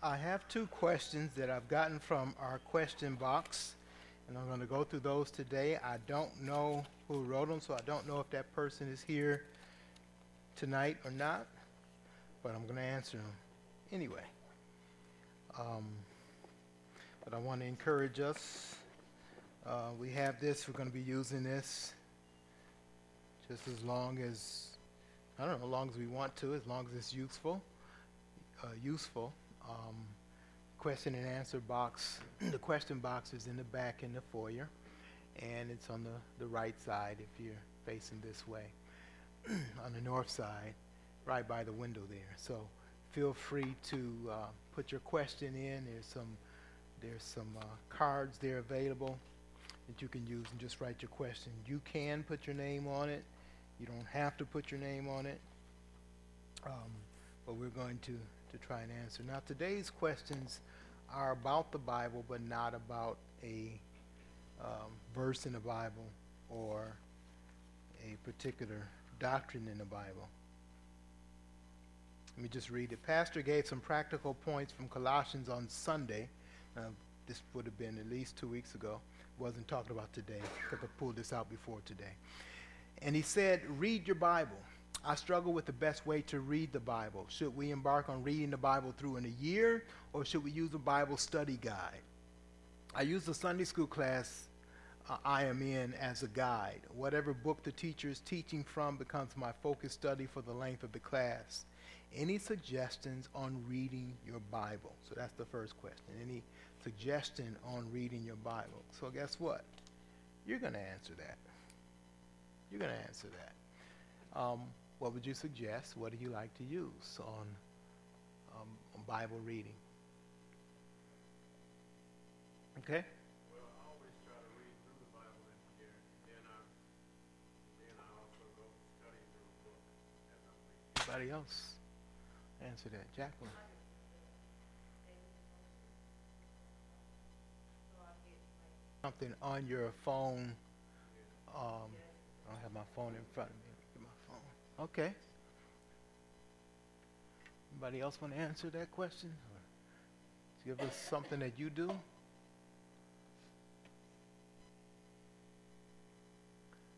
I have two questions that I've gotten from our question box, and I'm going to go through those today. I don't know who wrote them, so I don't know if that person is here tonight or not, but I'm going to answer them anyway. Um, but I want to encourage us. Uh, we have this, we're going to be using this just as long as, I don't know, as long as we want to, as long as it's useful. Uh, useful. Um, question and answer box, the question box is in the back in the foyer, and it's on the, the right side if you're facing this way. on the north side, right by the window there. So feel free to uh, put your question in. There's some, there's some uh, cards there available that you can use and just write your question. You can put your name on it. You don't have to put your name on it. Um, but we're going to, to try and answer. Now, today's questions are about the Bible, but not about a um, verse in the Bible or a particular doctrine in the Bible. Let me just read it. Pastor gave some practical points from Colossians on Sunday. Uh, this would have been at least two weeks ago. Wasn't talking about today because I pulled this out before today. And he said, Read your Bible. I struggle with the best way to read the Bible. Should we embark on reading the Bible through in a year, or should we use a Bible study guide? I use the Sunday school class uh, I am in as a guide. Whatever book the teacher is teaching from becomes my focus study for the length of the class. Any suggestions on reading your Bible? So that's the first question. Any suggestion on reading your Bible? So guess what? You're going to answer that. You're going to answer that. Um, what would you suggest? What do you like to use on, um, on Bible reading? Okay? Anybody else answer that? Jacqueline. Something on your phone. Um, I don't have my phone in front of me. Okay. Anybody else want to answer that question? Or give us something that you do.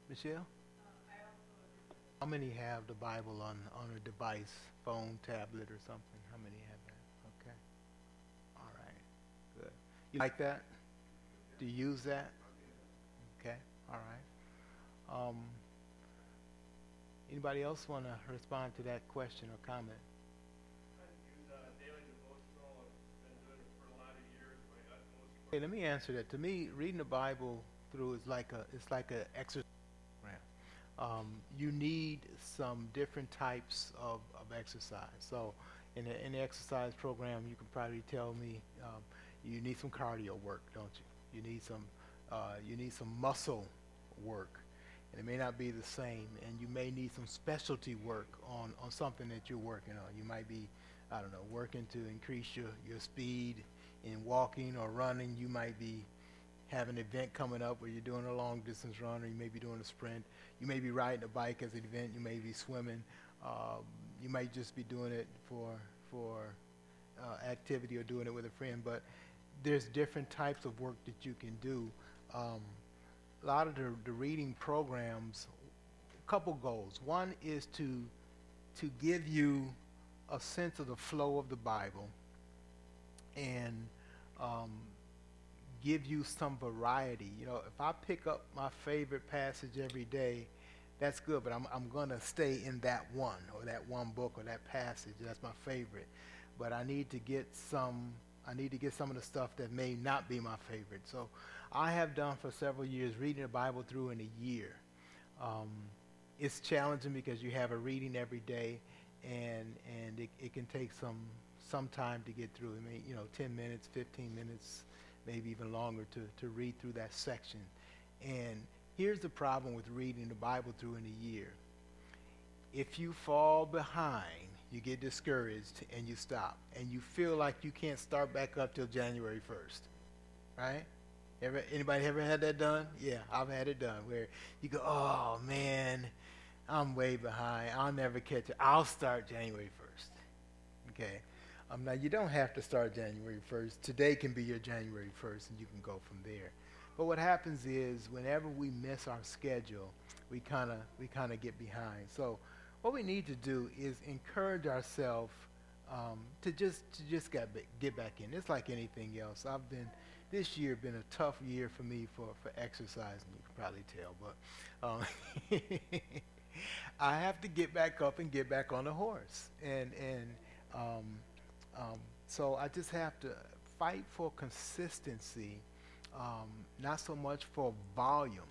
Michelle? How many have the Bible on, on a device, phone, tablet, or something? How many have that? Okay. All right. Good. You like that? Do you use that? Okay. All right. Um, anybody else want to respond to that question or comment? Hey, let me answer that. To me, reading the Bible through is like a it's like an exercise um, you need some different types of, of exercise. So in the, in the exercise program, you can probably tell me um, you need some cardio work, don't you? You need some, uh, you need some muscle work. And it may not be the same, and you may need some specialty work on, on something that you're working on. You might be, I don't know, working to increase your, your speed in walking or running. You might be have an event coming up where you're doing a long distance run or you may be doing a sprint. You may be riding a bike as an event. You may be swimming. Um, you might just be doing it for, for uh, activity or doing it with a friend. But there's different types of work that you can do. Um, a lot of the, the reading programs, a couple goals. One is to, to give you a sense of the flow of the Bible and um, give you some variety. You know, if I pick up my favorite passage every day, that's good, but I'm, I'm going to stay in that one or that one book or that passage. That's my favorite. But I need to get some, I need to get some of the stuff that may not be my favorite. So I have done for several years reading the Bible through in a year. Um, it's challenging because you have a reading every day and, and it, it can take some, some time to get through. I mean, you know, 10 minutes, 15 minutes, maybe even longer to, to read through that section. And here's the problem with reading the Bible through in a year. If you fall behind, you get discouraged and you stop. And you feel like you can't start back up till January 1st. Right? Ever, anybody ever had that done? Yeah, I've had it done where you go, oh man, I'm way behind. I'll never catch it. I'll start January 1st. Okay. Um, now, you don't have to start January 1st. Today can be your January 1st, and you can go from there. But what happens is, whenever we miss our schedule, we kind of we kind of get behind. So, what we need to do is encourage ourselves um, to just to just get get back in. It's like anything else. I've been this year been a tough year for me for for exercising. You can probably tell, but um, I have to get back up and get back on the horse, and and um, um, so I just have to fight for consistency, um, not so much for volume.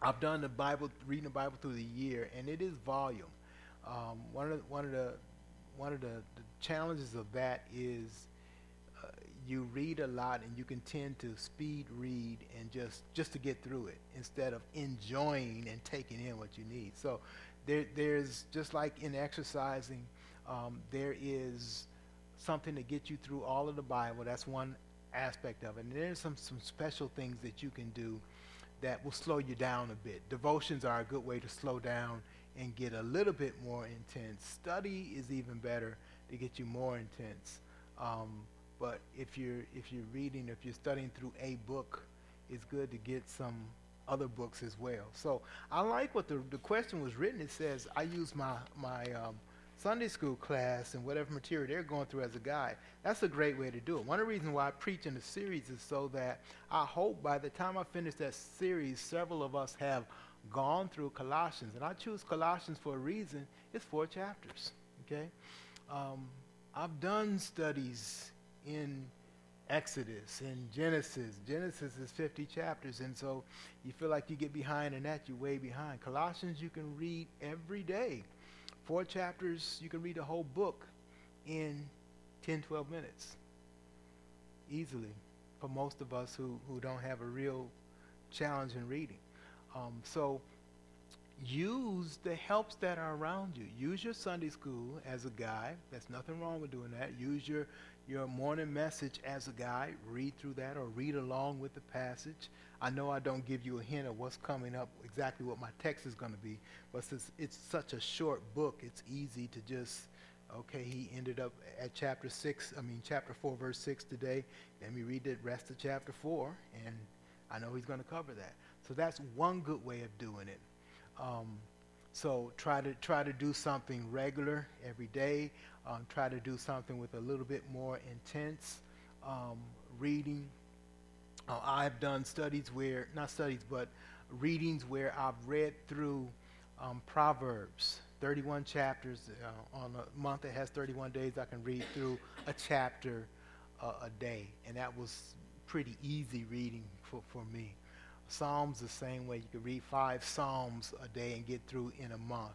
I've done the Bible, reading the Bible through the year, and it is volume. Um, one of the, one of the one of the, the challenges of that is you read a lot and you can tend to speed read and just just to get through it instead of enjoying and taking in what you need. So there, there's just like in exercising, um, there is something to get you through all of the Bible. That's one aspect of it. And there's some some special things that you can do that will slow you down a bit. Devotions are a good way to slow down and get a little bit more intense. Study is even better to get you more intense. Um, but if you're if you're reading, if you're studying through a book, it's good to get some other books as well. So I like what the the question was written. It says I use my my um, Sunday school class and whatever material they're going through as a guide. That's a great way to do it. One of the reasons why I preach in the series is so that I hope by the time I finish that series, several of us have gone through Colossians. And I choose Colossians for a reason. It's four chapters. Okay? Um, I've done studies in Exodus, in Genesis. Genesis is 50 chapters, and so you feel like you get behind in that, you're way behind. Colossians, you can read every day. Four chapters, you can read the whole book in 10, 12 minutes. Easily. For most of us who, who don't have a real challenge in reading. Um, so use the helps that are around you. Use your Sunday school as a guide. There's nothing wrong with doing that. Use your, your morning message as a guide. Read through that or read along with the passage. I know I don't give you a hint of what's coming up, exactly what my text is going to be, but since it's such a short book, it's easy to just, okay, he ended up at chapter 6, I mean, chapter 4, verse 6 today. Let me read the rest of chapter 4, and I know he's going to cover that. So that's one good way of doing it. Um, so try to try to do something regular every day. Um, try to do something with a little bit more intense um, reading uh, I've done studies where, not studies, but readings where I've read through um, Proverbs, 31 chapters. Uh, on a month that has 31 days, I can read through a chapter uh, a day. And that was pretty easy reading for, for me. Psalms the same way. You can read five Psalms a day and get through in a month.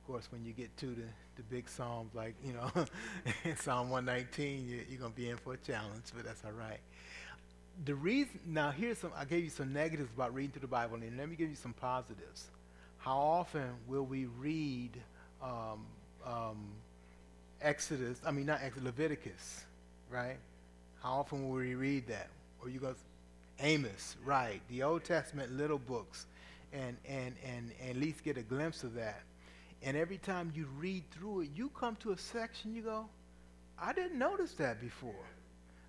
Of course, when you get to the, the big Psalms, like, you know, Psalm 119, you, you're going to be in for a challenge, but that's all right the reason now here's some I gave you some negatives about reading through the Bible, and let me give you some positives. How often will we read um, um, Exodus? I mean, not Exodus, Leviticus, right? How often will we read that? Or you go Amos, right? The Old Testament little books, and and and, and at least get a glimpse of that. And every time you read through it, you come to a section, you go, I didn't notice that before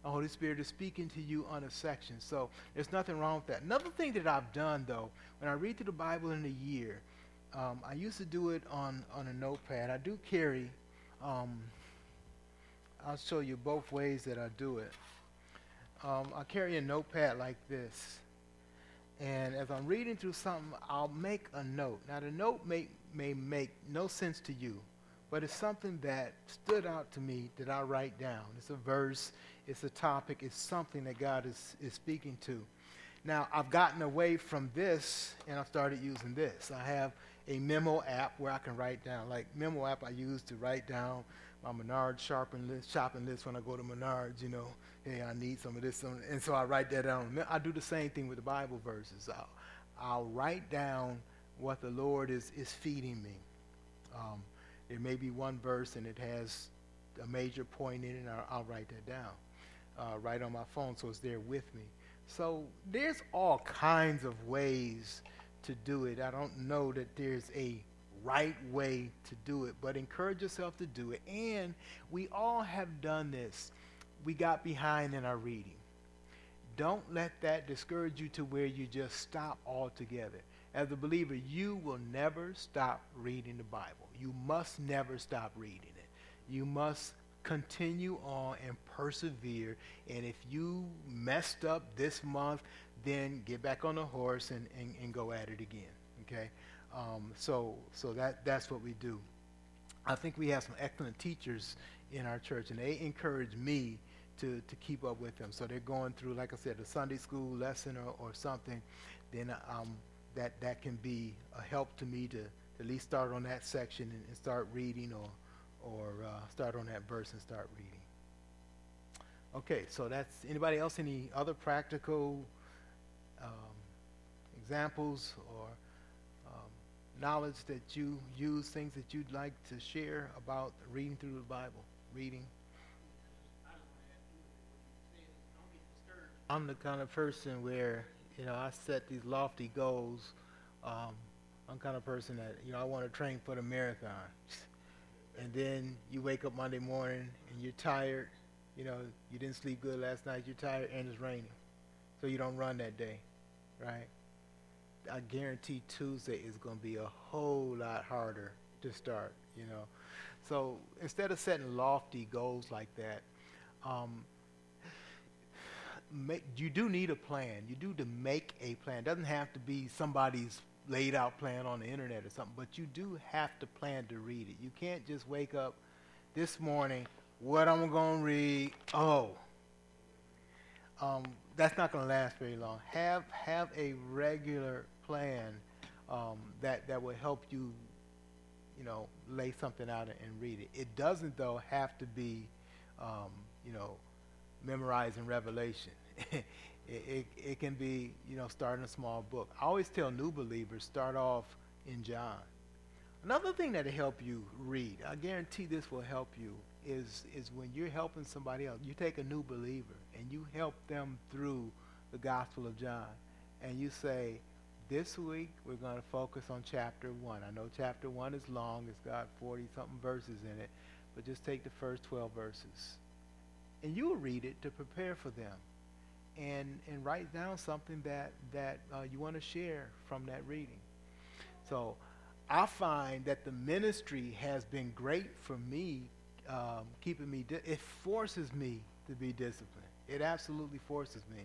the Holy Spirit is speaking to you on a section. So there's nothing wrong with that. Another thing that I've done, though, when I read through the Bible in a year, um, I used to do it on, on a notepad. I do carry, um, I'll show you both ways that I do it. Um, I carry a notepad like this. And as I'm reading through something, I'll make a note. Now, the note may, may make no sense to you, but it's something that stood out to me that I write down. It's a verse, it's a topic, it's something that God is, is speaking to. Now, I've gotten away from this and I've started using this. I have a memo app where I can write down, like memo app I use to write down my Menards shopping list, shopping list when I go to Menards, you know, hey, I need some of this, some, and so I write that down. I do the same thing with the Bible verses. I'll, I'll write down what the Lord is, is feeding me. Um, there may be one verse and it has a major point in it, and I'll, I'll write that down uh, right on my phone so it's there with me. So there's all kinds of ways to do it. I don't know that there's a right way to do it, but encourage yourself to do it. And we all have done this. We got behind in our reading. Don't let that discourage you to where you just stop altogether. As a believer, you will never stop reading the Bible. You must never stop reading it. You must continue on and persevere. And if you messed up this month, then get back on the horse and, and, and go at it again. Okay? Um, so so that, that's what we do. I think we have some excellent teachers in our church, and they encourage me to, to keep up with them. So they're going through, like I said, a Sunday school lesson or, or something. Then um, that, that can be a help to me to, to at least start on that section and, and start reading or, or uh, start on that verse and start reading. Okay, so that's anybody else? Any other practical um, examples or um, knowledge that you use, things that you'd like to share about reading through the Bible, reading? I'm the kind of person where you know I set these lofty goals. Um, I'm kind of person that you know I want to train for the marathon, and then you wake up Monday morning and you're tired. You know you didn't sleep good last night. You're tired and it's raining, so you don't run that day, right? I guarantee Tuesday is going to be a whole lot harder to start. You know, so instead of setting lofty goals like that. Um, make, you do need a plan. You do to make a plan. It doesn't have to be somebody's laid out plan on the internet or something, but you do have to plan to read it. You can't just wake up this morning, what I'm going to read. Oh, um, that's not going to last very long. Have have a regular plan um, that that will help you, you know, lay something out and read it. It doesn't though have to be, um, you know, memorizing Revelation. it, it, it, can be, you know, starting a small book. I always tell new believers, start off in John. Another thing that'll help you read, I guarantee this will help you, is, is when you're helping somebody else, you take a new believer and you help them through the Gospel of John. And you say, this week we're going to focus on chapter 1. I know chapter 1 is long, it's got 40 something verses in it, but just take the first 12 verses. And you'll read it to prepare for them and and write down something that that uh, you want to share from that reading. So I find that the ministry has been great for me, um, keeping me. Di- it forces me to be disciplined. It absolutely forces me.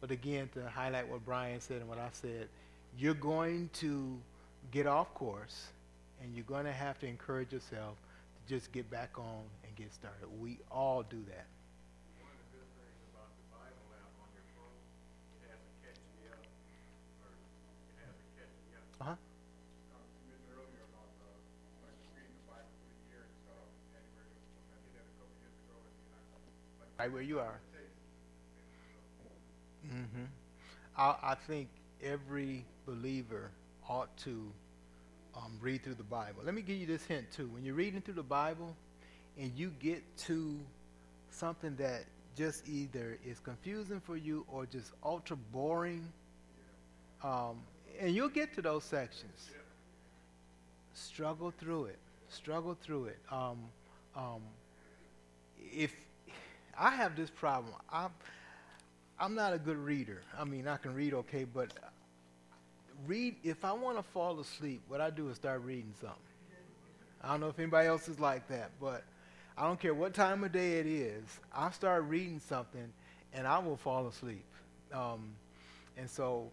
But again, to highlight what Brian said and what I said, you're going to get off course, and you're going to have to encourage yourself to just get back on and get started. We all do that. Right where you are. Mm-hmm. I, I think every believer ought to um, read through the Bible. Let me give you this hint too. When you're reading through the Bible and you get to something that just either is confusing for you or just ultra boring, um, and you'll get to those sections. Struggle through it. Struggle through it. Um, um, if I have this problem. I'm, I'm not a good reader. I mean, I can read okay, but read, if I want to fall asleep, what I do is start reading something. I don't know if anybody else is like that, but I don't care what time of day it is. I start reading something and I will fall asleep. Um, and so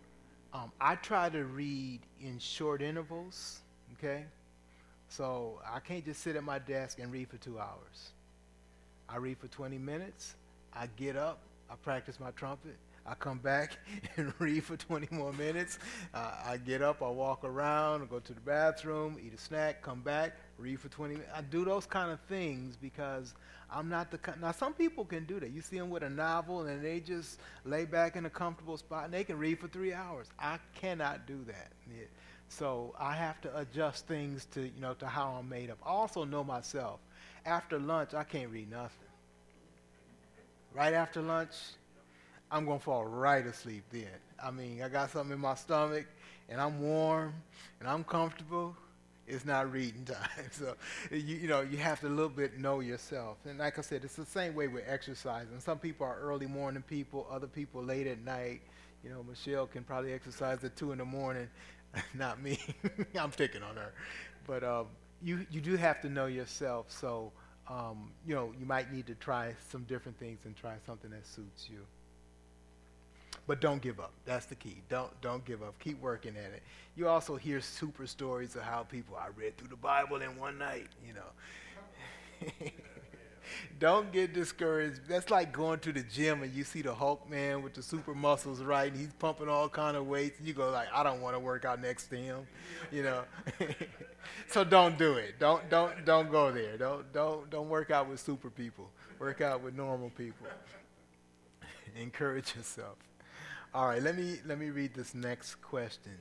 um, I try to read in short intervals, okay? So I can't just sit at my desk and read for two hours. I read for 20 minutes. I get up. I practice my trumpet. I come back and read for 20 more minutes. Uh, I get up, I walk around, I go to the bathroom, eat a snack, come back, read for 20 minutes. I do those kind of things because I'm not the kind. Now, some people can do that. You see them with a novel and they just lay back in a comfortable spot and they can read for three hours. I cannot do that. So I have to adjust things to, you know, to how I'm made up. I also know myself after lunch, I can't read nothing. Right after lunch, I'm going to fall right asleep then. I mean, I got something in my stomach, and I'm warm, and I'm comfortable, It's not reading time. So, you, you know, you have to a little bit know yourself. And like I said, it's the same way with exercising. Some people are early morning people, other people late at night. You know, Michelle can probably exercise at 2 in the morning. not me. I'm picking on her. But um, you, you do have to know yourself. So, um, you know, you might need to try some different things and try something that suits you. But don't give up. That's the key. Don't don't give up. Keep working at it. You also hear super stories of how people I read through the Bible in one night, you know. don't get discouraged. That's like going to the gym and you see the Hulk man with the super muscles, right? And he's pumping all kind of weights, and you go like, I don't want to work out next to him, you know. so don't do it. Don't don't don't go there. Don't don't don't work out with super people. Work out with normal people. Encourage yourself. All right, let me let me read this next question.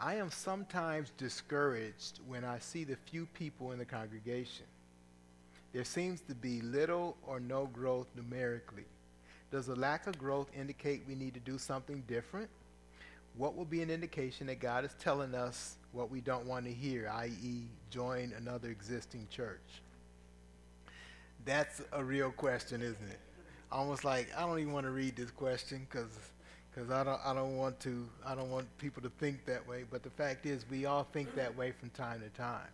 I am sometimes discouraged when I see the few people in the congregation. There seems to be little or no growth numerically. Does a lack of growth indicate we need to do something different? What will be an indication that God is telling us what we don't want to hear, i.e., join another existing church? That's a real question, isn't it? Almost like I don't even want to read this question because because I don't, I don't want to, I don't want people to think that way. But the fact is, we all think that way from time to time.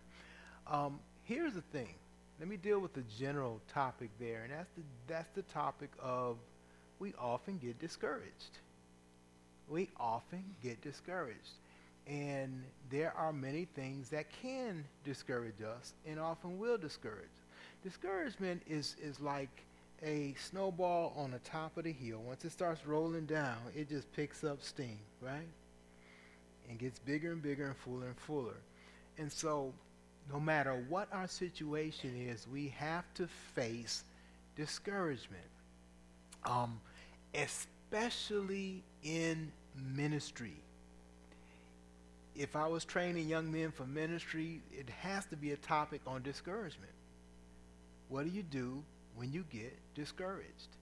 Um, here's the thing. Let me deal with the general topic there, and that's the, that's the topic of we often get discouraged. We often get discouraged. And there are many things that can discourage us and often will discourage. Discouragement is, is like a snowball on the top of the hill, once it starts rolling down, it just picks up steam, right? And gets bigger and bigger and fuller and fuller. And so, no matter what our situation is, we have to face discouragement, um, especially in ministry. If I was training young men for ministry, it has to be a topic on discouragement. What do you do when you get discouraged.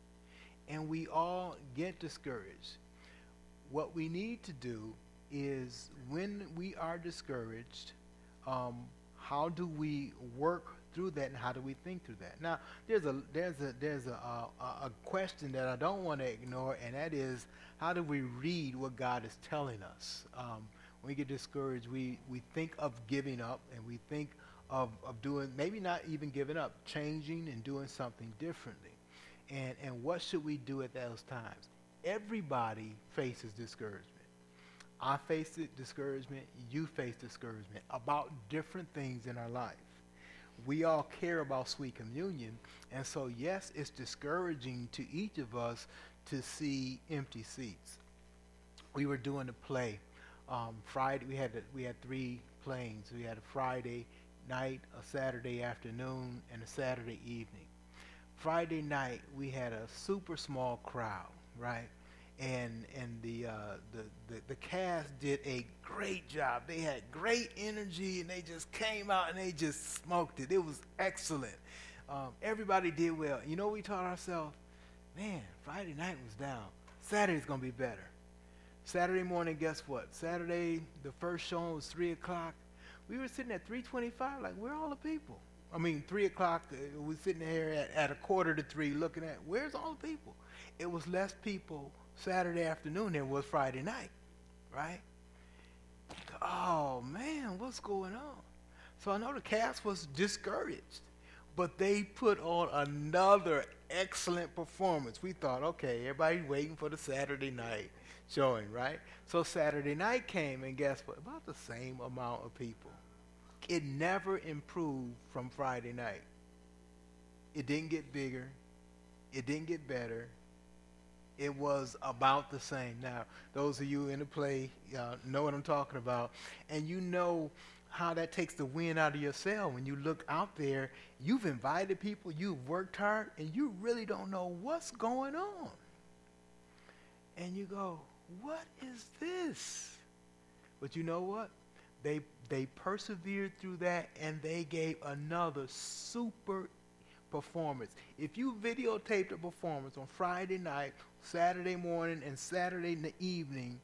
And we all get discouraged. What we need to do is when we are discouraged, um, how do we work through that and how do we think through that? Now, there's a there's a there's a, a, a question that I don't want to ignore, and that is how do we read what God is telling us? Um, when we get discouraged, we we think of giving up, and we think of, of doing, maybe not even giving up, changing and doing something differently. And, and what should we do at those times? Everybody faces discouragement. I face discouragement, you face discouragement about different things in our life. We all care about sweet communion, and so yes, it's discouraging to each of us to see empty seats. We were doing a play um, Friday. We had we had three planes. We had a Friday, night, a Saturday afternoon, and a Saturday evening. Friday night we had a super small crowd, right? And and the, uh, the the the cast did a great job. They had great energy, and they just came out and they just smoked it. It was excellent. Um, everybody did well. You know, we taught ourselves, man, Friday night was down. Saturday's gonna be better. Saturday morning, guess what? Saturday, the first show was three o'clock we were sitting at 325, like, where are all the people? I mean, 3 o'clock, uh, we sitting here at, at a quarter to 3 looking at, where's all the people? It was less people Saturday afternoon than was Friday night, right? Oh, man, what's going on? So I know the cast was discouraged, but they put on another excellent performance. We thought, okay, everybody's waiting for the Saturday night showing, right? So Saturday night came, and guess what? About the same amount of people. It never improved from Friday night. It didn't get bigger. It didn't get better. It was about the same. Now, those of you in the play uh, know what I'm talking about, and you know how that takes the wind out of your sail when you look out there. You've invited people, you've worked hard, and you really don't know what's going on. And you go, what is this? But you know what? They, they persevered through that and they gave another super performance. If you videotaped a performance on Friday night, Saturday morning, and Saturday in the evening,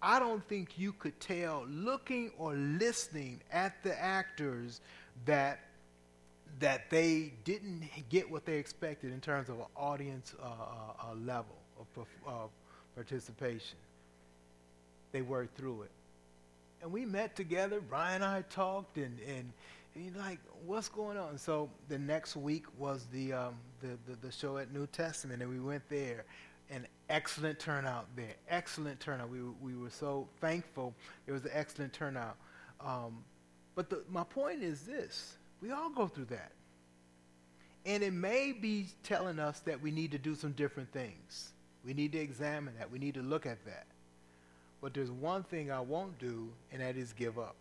I don't think you could tell looking or listening at the actors that that they didn't get what they expected in terms of an audience uh, uh, level of uh, participation. They worked through it. And we met together. Brian and I talked, and, and, and like, what's going on? So the next week was the, um, the, the, the show at New Testament, and we went there an excellent turnout there. Excellent turnout. We, we were so thankful. It was an excellent turnout. Um, but the, my point is this we all go through that. And it may be telling us that we need to do some different things. We need to examine that. We need to look at that. But there's one thing I won't do, and that is give up.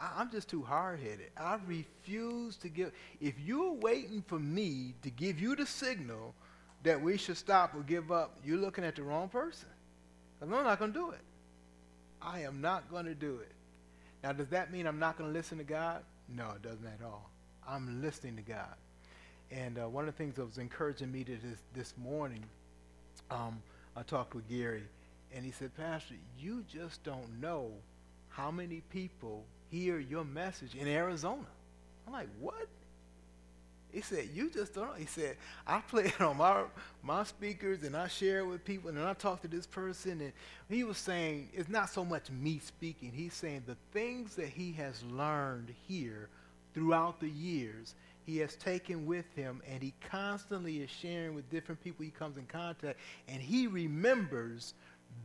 I, am just too hard headed. I refuse to give. If you're waiting for me to give you the signal that we should stop or give up, you're looking at the wrong person. I'm not going to do it. I am not going to do it. Now, does that mean I'm not going to listen to God? No, it doesn't at all. I'm listening to God. And uh, one of the things that was encouraging me to this, this morning, um, I talked with Gary, and he said, Pastor, you just don't know how many people hear your message in Arizona. I'm like, what? He said, you just don't. He said, I play it on my, my speakers and I share it with people and I talk to this person. And he was saying, it's not so much me speaking. He's saying the things that he has learned here throughout the years, he has taken with him and he constantly is sharing with different people he comes in contact. And he remembers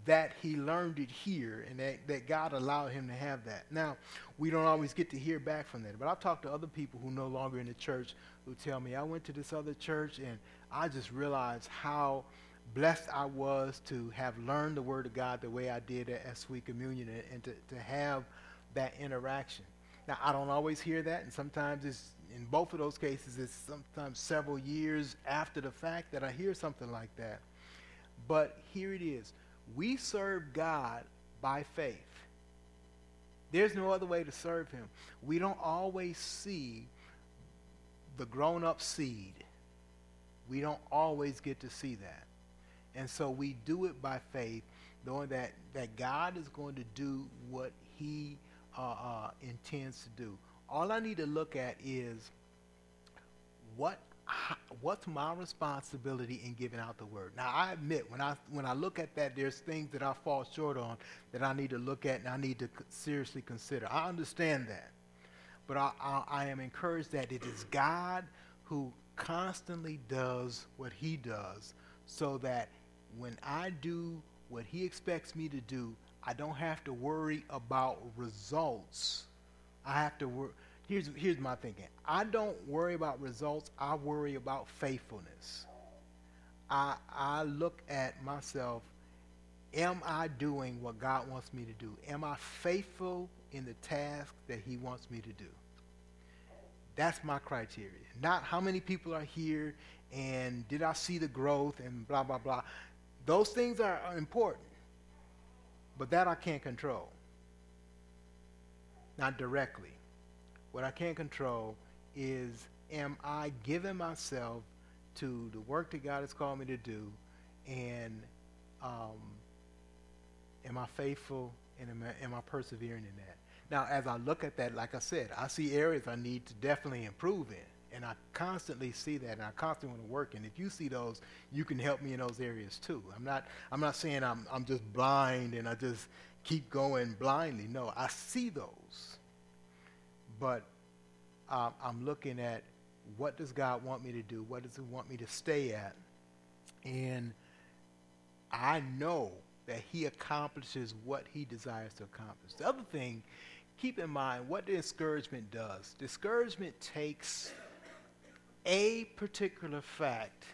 that he learned it here and that, that God allowed him to have that. Now, we don't always get to hear back from that, but I've talked to other people who no longer in the church who tell me, I went to this other church and I just realized how blessed I was to have learned the Word of God the way I did at, Sweet Communion and, and to, to have that interaction. Now, I don't always hear that, and sometimes it's, in both of those cases, it's sometimes several years after the fact that I hear something like that. But here it is. We serve God by faith. There's no other way to serve him. We don't always see the grown up seed. We don't always get to see that. And so we do it by faith, knowing that, that God is going to do what he uh, uh, intends to do. All I need to look at is what what's my responsibility in giving out the word? Now, I admit when I when I look at that, there's things that I fall short on that I need to look at and I need to seriously consider. I understand that, but I, I, I am encouraged that it is God who constantly does what He does, so that when I do what He expects me to do, I don't have to worry about results. I have to worry here's, here's my thinking I don't worry about results, I worry about faithfulness. I, I look at myself am I doing what God wants me to do? Am I faithful in the task that He wants me to do? That's my criteria. Not how many people are here and did I see the growth and blah, blah, blah. Those things are, important, but that I can't control. Not directly. What I can't control is am I giving myself to the work that God has called me to do and um, am I faithful and am I, am I persevering in that? Now, as I look at that, like I said, I see areas I need to definitely improve in. And I constantly see that, and I constantly want to work. And if you see those, you can help me in those areas too. I'm not, I'm not saying I'm, I'm just blind and I just keep going blindly. No, I see those but uh, I'm looking at what does God want me to do? What does He want me to stay at? And I know that He accomplishes what He desires to accomplish. The other thing, keep in mind what discouragement does. Discouragement takes a particular fact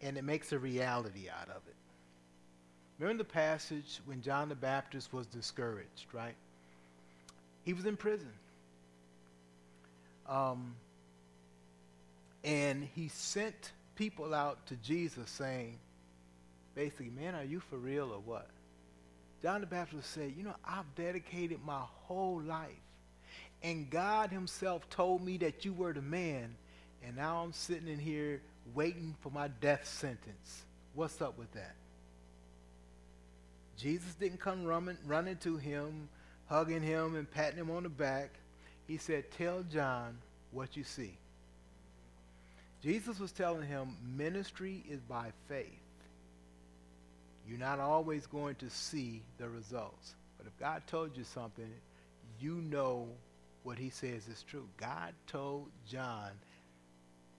and it makes a reality out of it. Remember the passage when John the Baptist was discouraged, right? He was in prison. Um, and he sent people out to Jesus saying, basically, man, are you for real or what? John the Baptist said, you know, I've dedicated my whole life. And God himself told me that you were the man. And now I'm sitting in here waiting for my death sentence. What's up with that? Jesus didn't come running, running to him, hugging him and patting him on the back. He said, Tell John what you see. Jesus was telling him, Ministry is by faith. You're not always going to see the results. But if God told you something, you know what he says is true. God told John,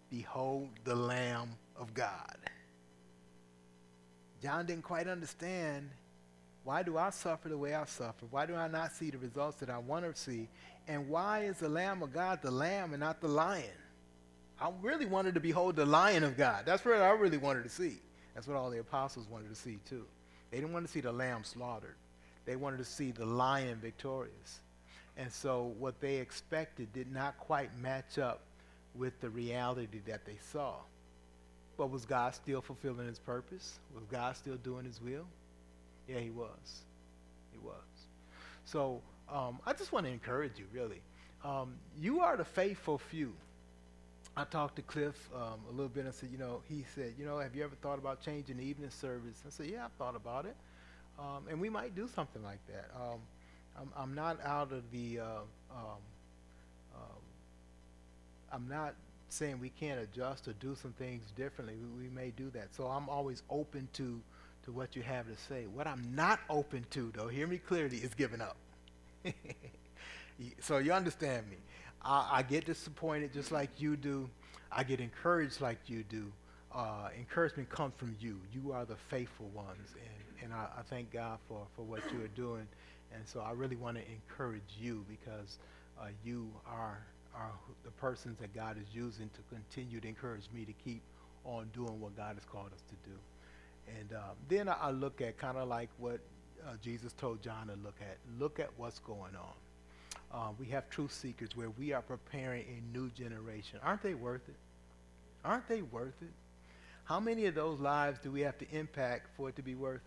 Behold the Lamb of God. John didn't quite understand why do I suffer the way I suffer? Why do I not see the results that I want to see? And why is the Lamb of God the Lamb and not the lion? I really wanted to behold the lion of God. That's what I really wanted to see. That's what all the apostles wanted to see too. They didn't want to see the lamb slaughtered. They wanted to see the lion victorious. And so what they expected did not quite match up with the reality that they saw. But was God still fulfilling his purpose? Was God still doing his will? Yeah, he was. He was. So um, I just want to encourage you, really. Um, you are the faithful few. I talked to Cliff um, a little bit and said, you know, he said, you know, have you ever thought about changing the evening service? I said, yeah, I've thought about it. Um, and we might do something like that. Um, I'm, I'm, not out of the, uh, um, I'm not saying we can't adjust or do some things differently. We, we may do that. So I'm always open to, to what you have to say. What I'm not open to, though, hear me clearly, is giving up. so you understand me. I, I, get disappointed just like you do. I get encouraged like you do. Uh, encouragement comes from you. You are the faithful ones. And, and I, I, thank God for, for what you are doing. And so I really want to encourage you because uh, you are, are the persons that God is using to continue to encourage me to keep on doing what God has called us to do. And um, then I, I, look at kind of like what uh, Jesus told John to look at. Look at what's going on. Uh, we have truth seekers where we are preparing a new generation. Aren't they worth it? Aren't they worth it? How many of those lives do we have to impact for it to be worth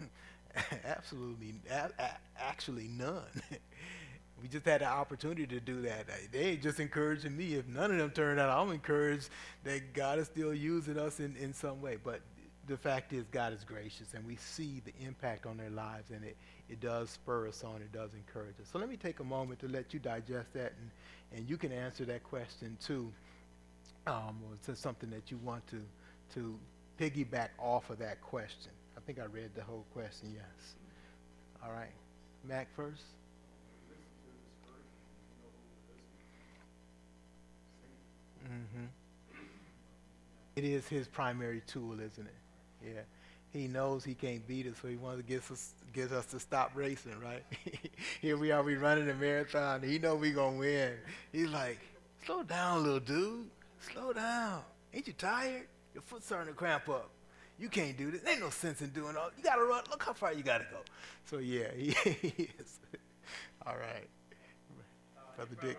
it? Absolutely, a- a- actually none. we just had the opportunity to do that. They just encouraging me. If none of them turn out, I'm encouraged that God is still using us in, in some way. But the fact is, God is gracious, and we see the impact on their lives, and it, it does spur us on, it does encourage us. So let me take a moment to let you digest that, and, and you can answer that question too, um, or to something that you want to, to piggyback off of that question. I think I read the whole question, yes. All right. Mac first. Mm-hmm. It is his primary tool, isn't it? Yeah. He knows he can't beat us, so he wants to get us, get us to stop racing, right? Here we are, we running a marathon. He know we going to win. He's like, slow down, little dude. Slow down. Ain't you tired? Your foot's starting to cramp up. You can't do this. Ain't no sense in doing all. You got to run. Look how far you got to go. So, yeah, he, is. all right. Brother Dick.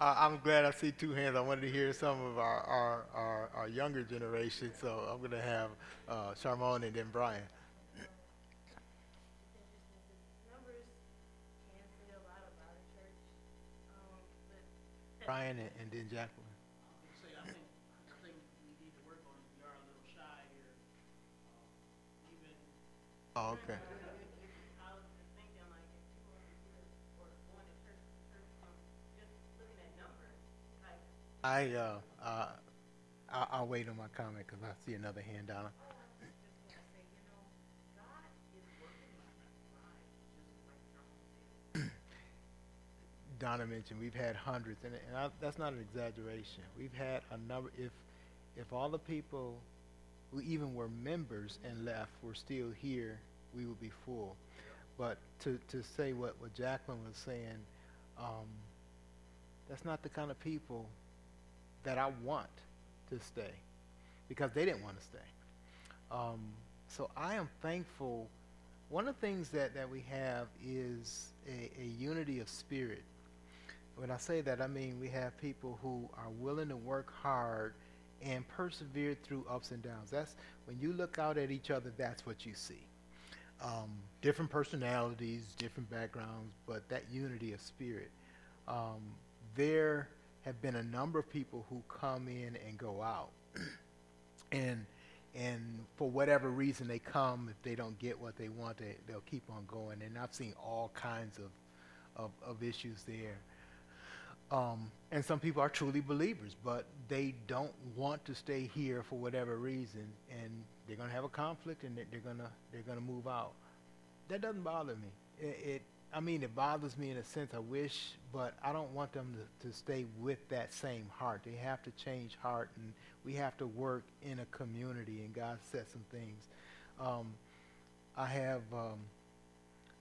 I'm glad I see two hands. I wanted to hear some of our, our, our, our younger generation, so I'm going to have uh, Charmon and then Brian. Brian and, and then Jacqueline. Oh, okay. I, uh, uh, I'll, I'll wait on my comment because I see another hand down. Donna mentioned we've had hundreds, and, and I, that's not an exaggeration. We've had a number. If if all the people who even were members and left were still here, we would be full. But to, to say what, what Jacqueline was saying, um, that's not the kind of people that I want to stay because they didn't want to stay. Um, so I am thankful. One of the things that, that we have is a, a unity of spirit. When I say that, I mean we have people who are willing to work hard and persevere through ups and downs. That's when you look out at each other, that's what you see. Um, different personalities, different backgrounds, but that unity of spirit. Um, there have been a number of people who come in and go out. and and for whatever reason they come, if they don't get what they want, they, they'll keep on going. And I've seen all kinds of, of, of issues there. Um, and some people are truly believers, but they don't want to stay here for whatever reason, and they're going to have a conflict, and they're, going to they're going to move out. That doesn't bother me. It, it, I mean, it bothers me in a sense. I wish, but I don't want them to, to stay with that same heart. They have to change heart, and we have to work in a community, and God set some things. Um, I have. Um,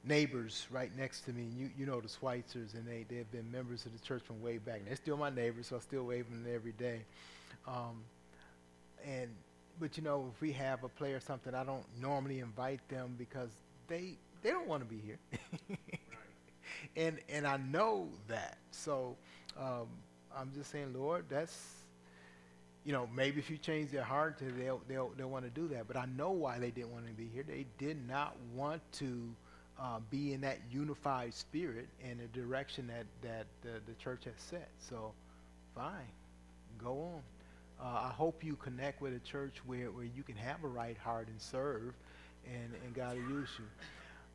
neighbors right next to me. You you know the Schweitzers, and they they've been members of the church from way back. They're still my neighbors, so I still wave them every day. Um, and but you know, if we have a play or something, I don't normally invite them because they they don't want to be here. and and I know that. So um, I'm just saying, Lord, that's you know, maybe if you change their heart, they'll they'll they'll want to do that. But I know why they didn't want to be here. They did not want to uh, be in that unified spirit and the direction that, that the, the church has set. So, fine, go on. Uh, I hope you connect with a church where, where you can have a right heart and serve, and, and God will use you.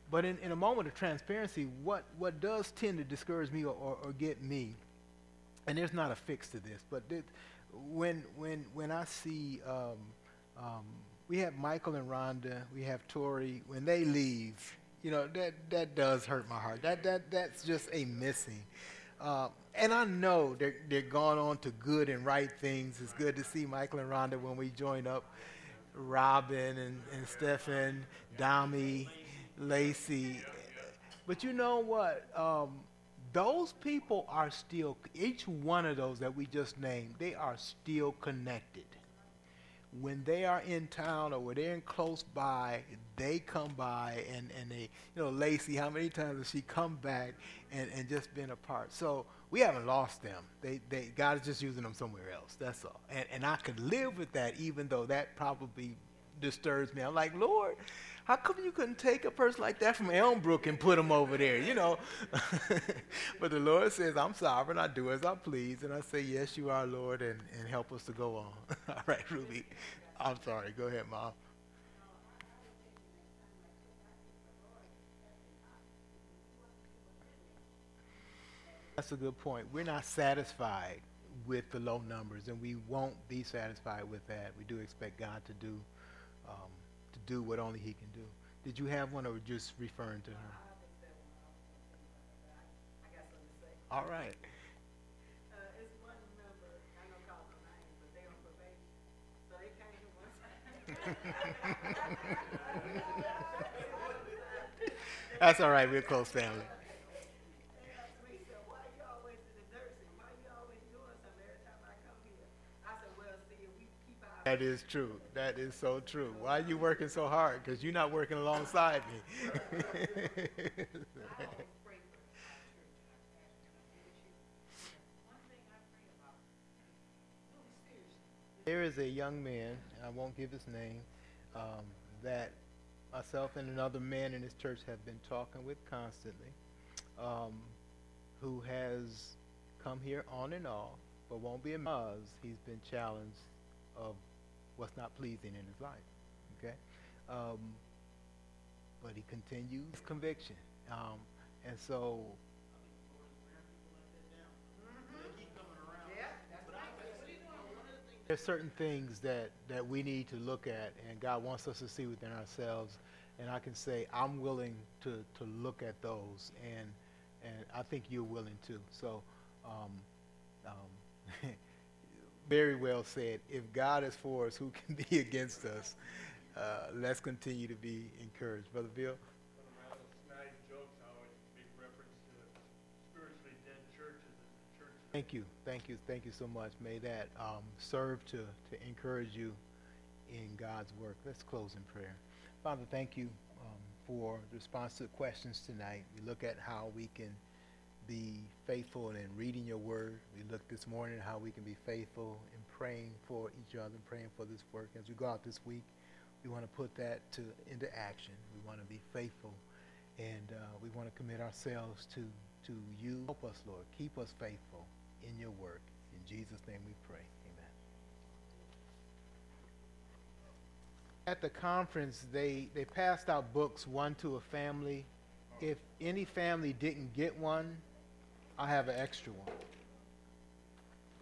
But in, in a moment of transparency, what, what does tend to discourage me or, or, or get me, and there's not a fix to this, but when, when, when I see, um, um, we have Michael and Rhonda, we have Tori, when they leave, you know that that does hurt my heart. That that that's just a missing. Uh, and I know they're they're gone on to good and right things. It's good to see Michael and Rhonda when we join up. Robin and, and Stephen, Dami, Lacey. But you know what? Um, those people are still, each one of those that we just named, they are still connected when they are in town or when they're in close by, they come by and, and they, you know, Lacey, how many times has she come back and, and just been apart? So we haven't lost them. They, they, God is just using them somewhere else. That's all. And, and I could live with that even though that probably disturbs me. I'm like, Lord, how come you couldn't take a person like that from Elmbrook and put him over there, you know? but the Lord says, I'm sovereign. I do as I please. And I say, yes, you are, Lord, and, and help us to go on. All right, Ruby. I'm sorry. Go ahead, Mom. That's a good point. We're not satisfied with the low numbers, and we won't be satisfied with that. We do expect God to do um, do what only he can do. Did you have one or just referring to her? All right. That's all right. We're close family. That is true. That is so true. Why are you working so hard? Because you're not working alongside me. there is a young man, I won't give his name, um, that myself and another man in his church have been talking with constantly, um, who has come here on and off, but won't be a because he's been challenged of what's not pleasing in his life. Okay? Um, but he continues conviction. Um, and so. There's certain things that, that we need to look at, and God wants us to see within ourselves. And I can say, I'm willing to, to look at those, and, and I think you're willing too. So, um, um, very well said. If God is for us, who can be against us? Uh, let's continue to be encouraged. Brother Bill? Thank you, thank you, thank you so much. May that um, serve to, to encourage you in God's work. Let's close in prayer. Father, thank you um, for the response to the questions tonight. We look at how we can be faithful in reading your word. We look this morning how we can be faithful in praying for each other and praying for this work. As we go out this week, we want to put that to into action. We want to be faithful, and uh, we want to commit ourselves to to you. Help us, Lord. Keep us faithful in your work. In Jesus' name we pray. Amen. At the conference, they, they passed out books, one to a family. If any family didn't get one, I have an extra one.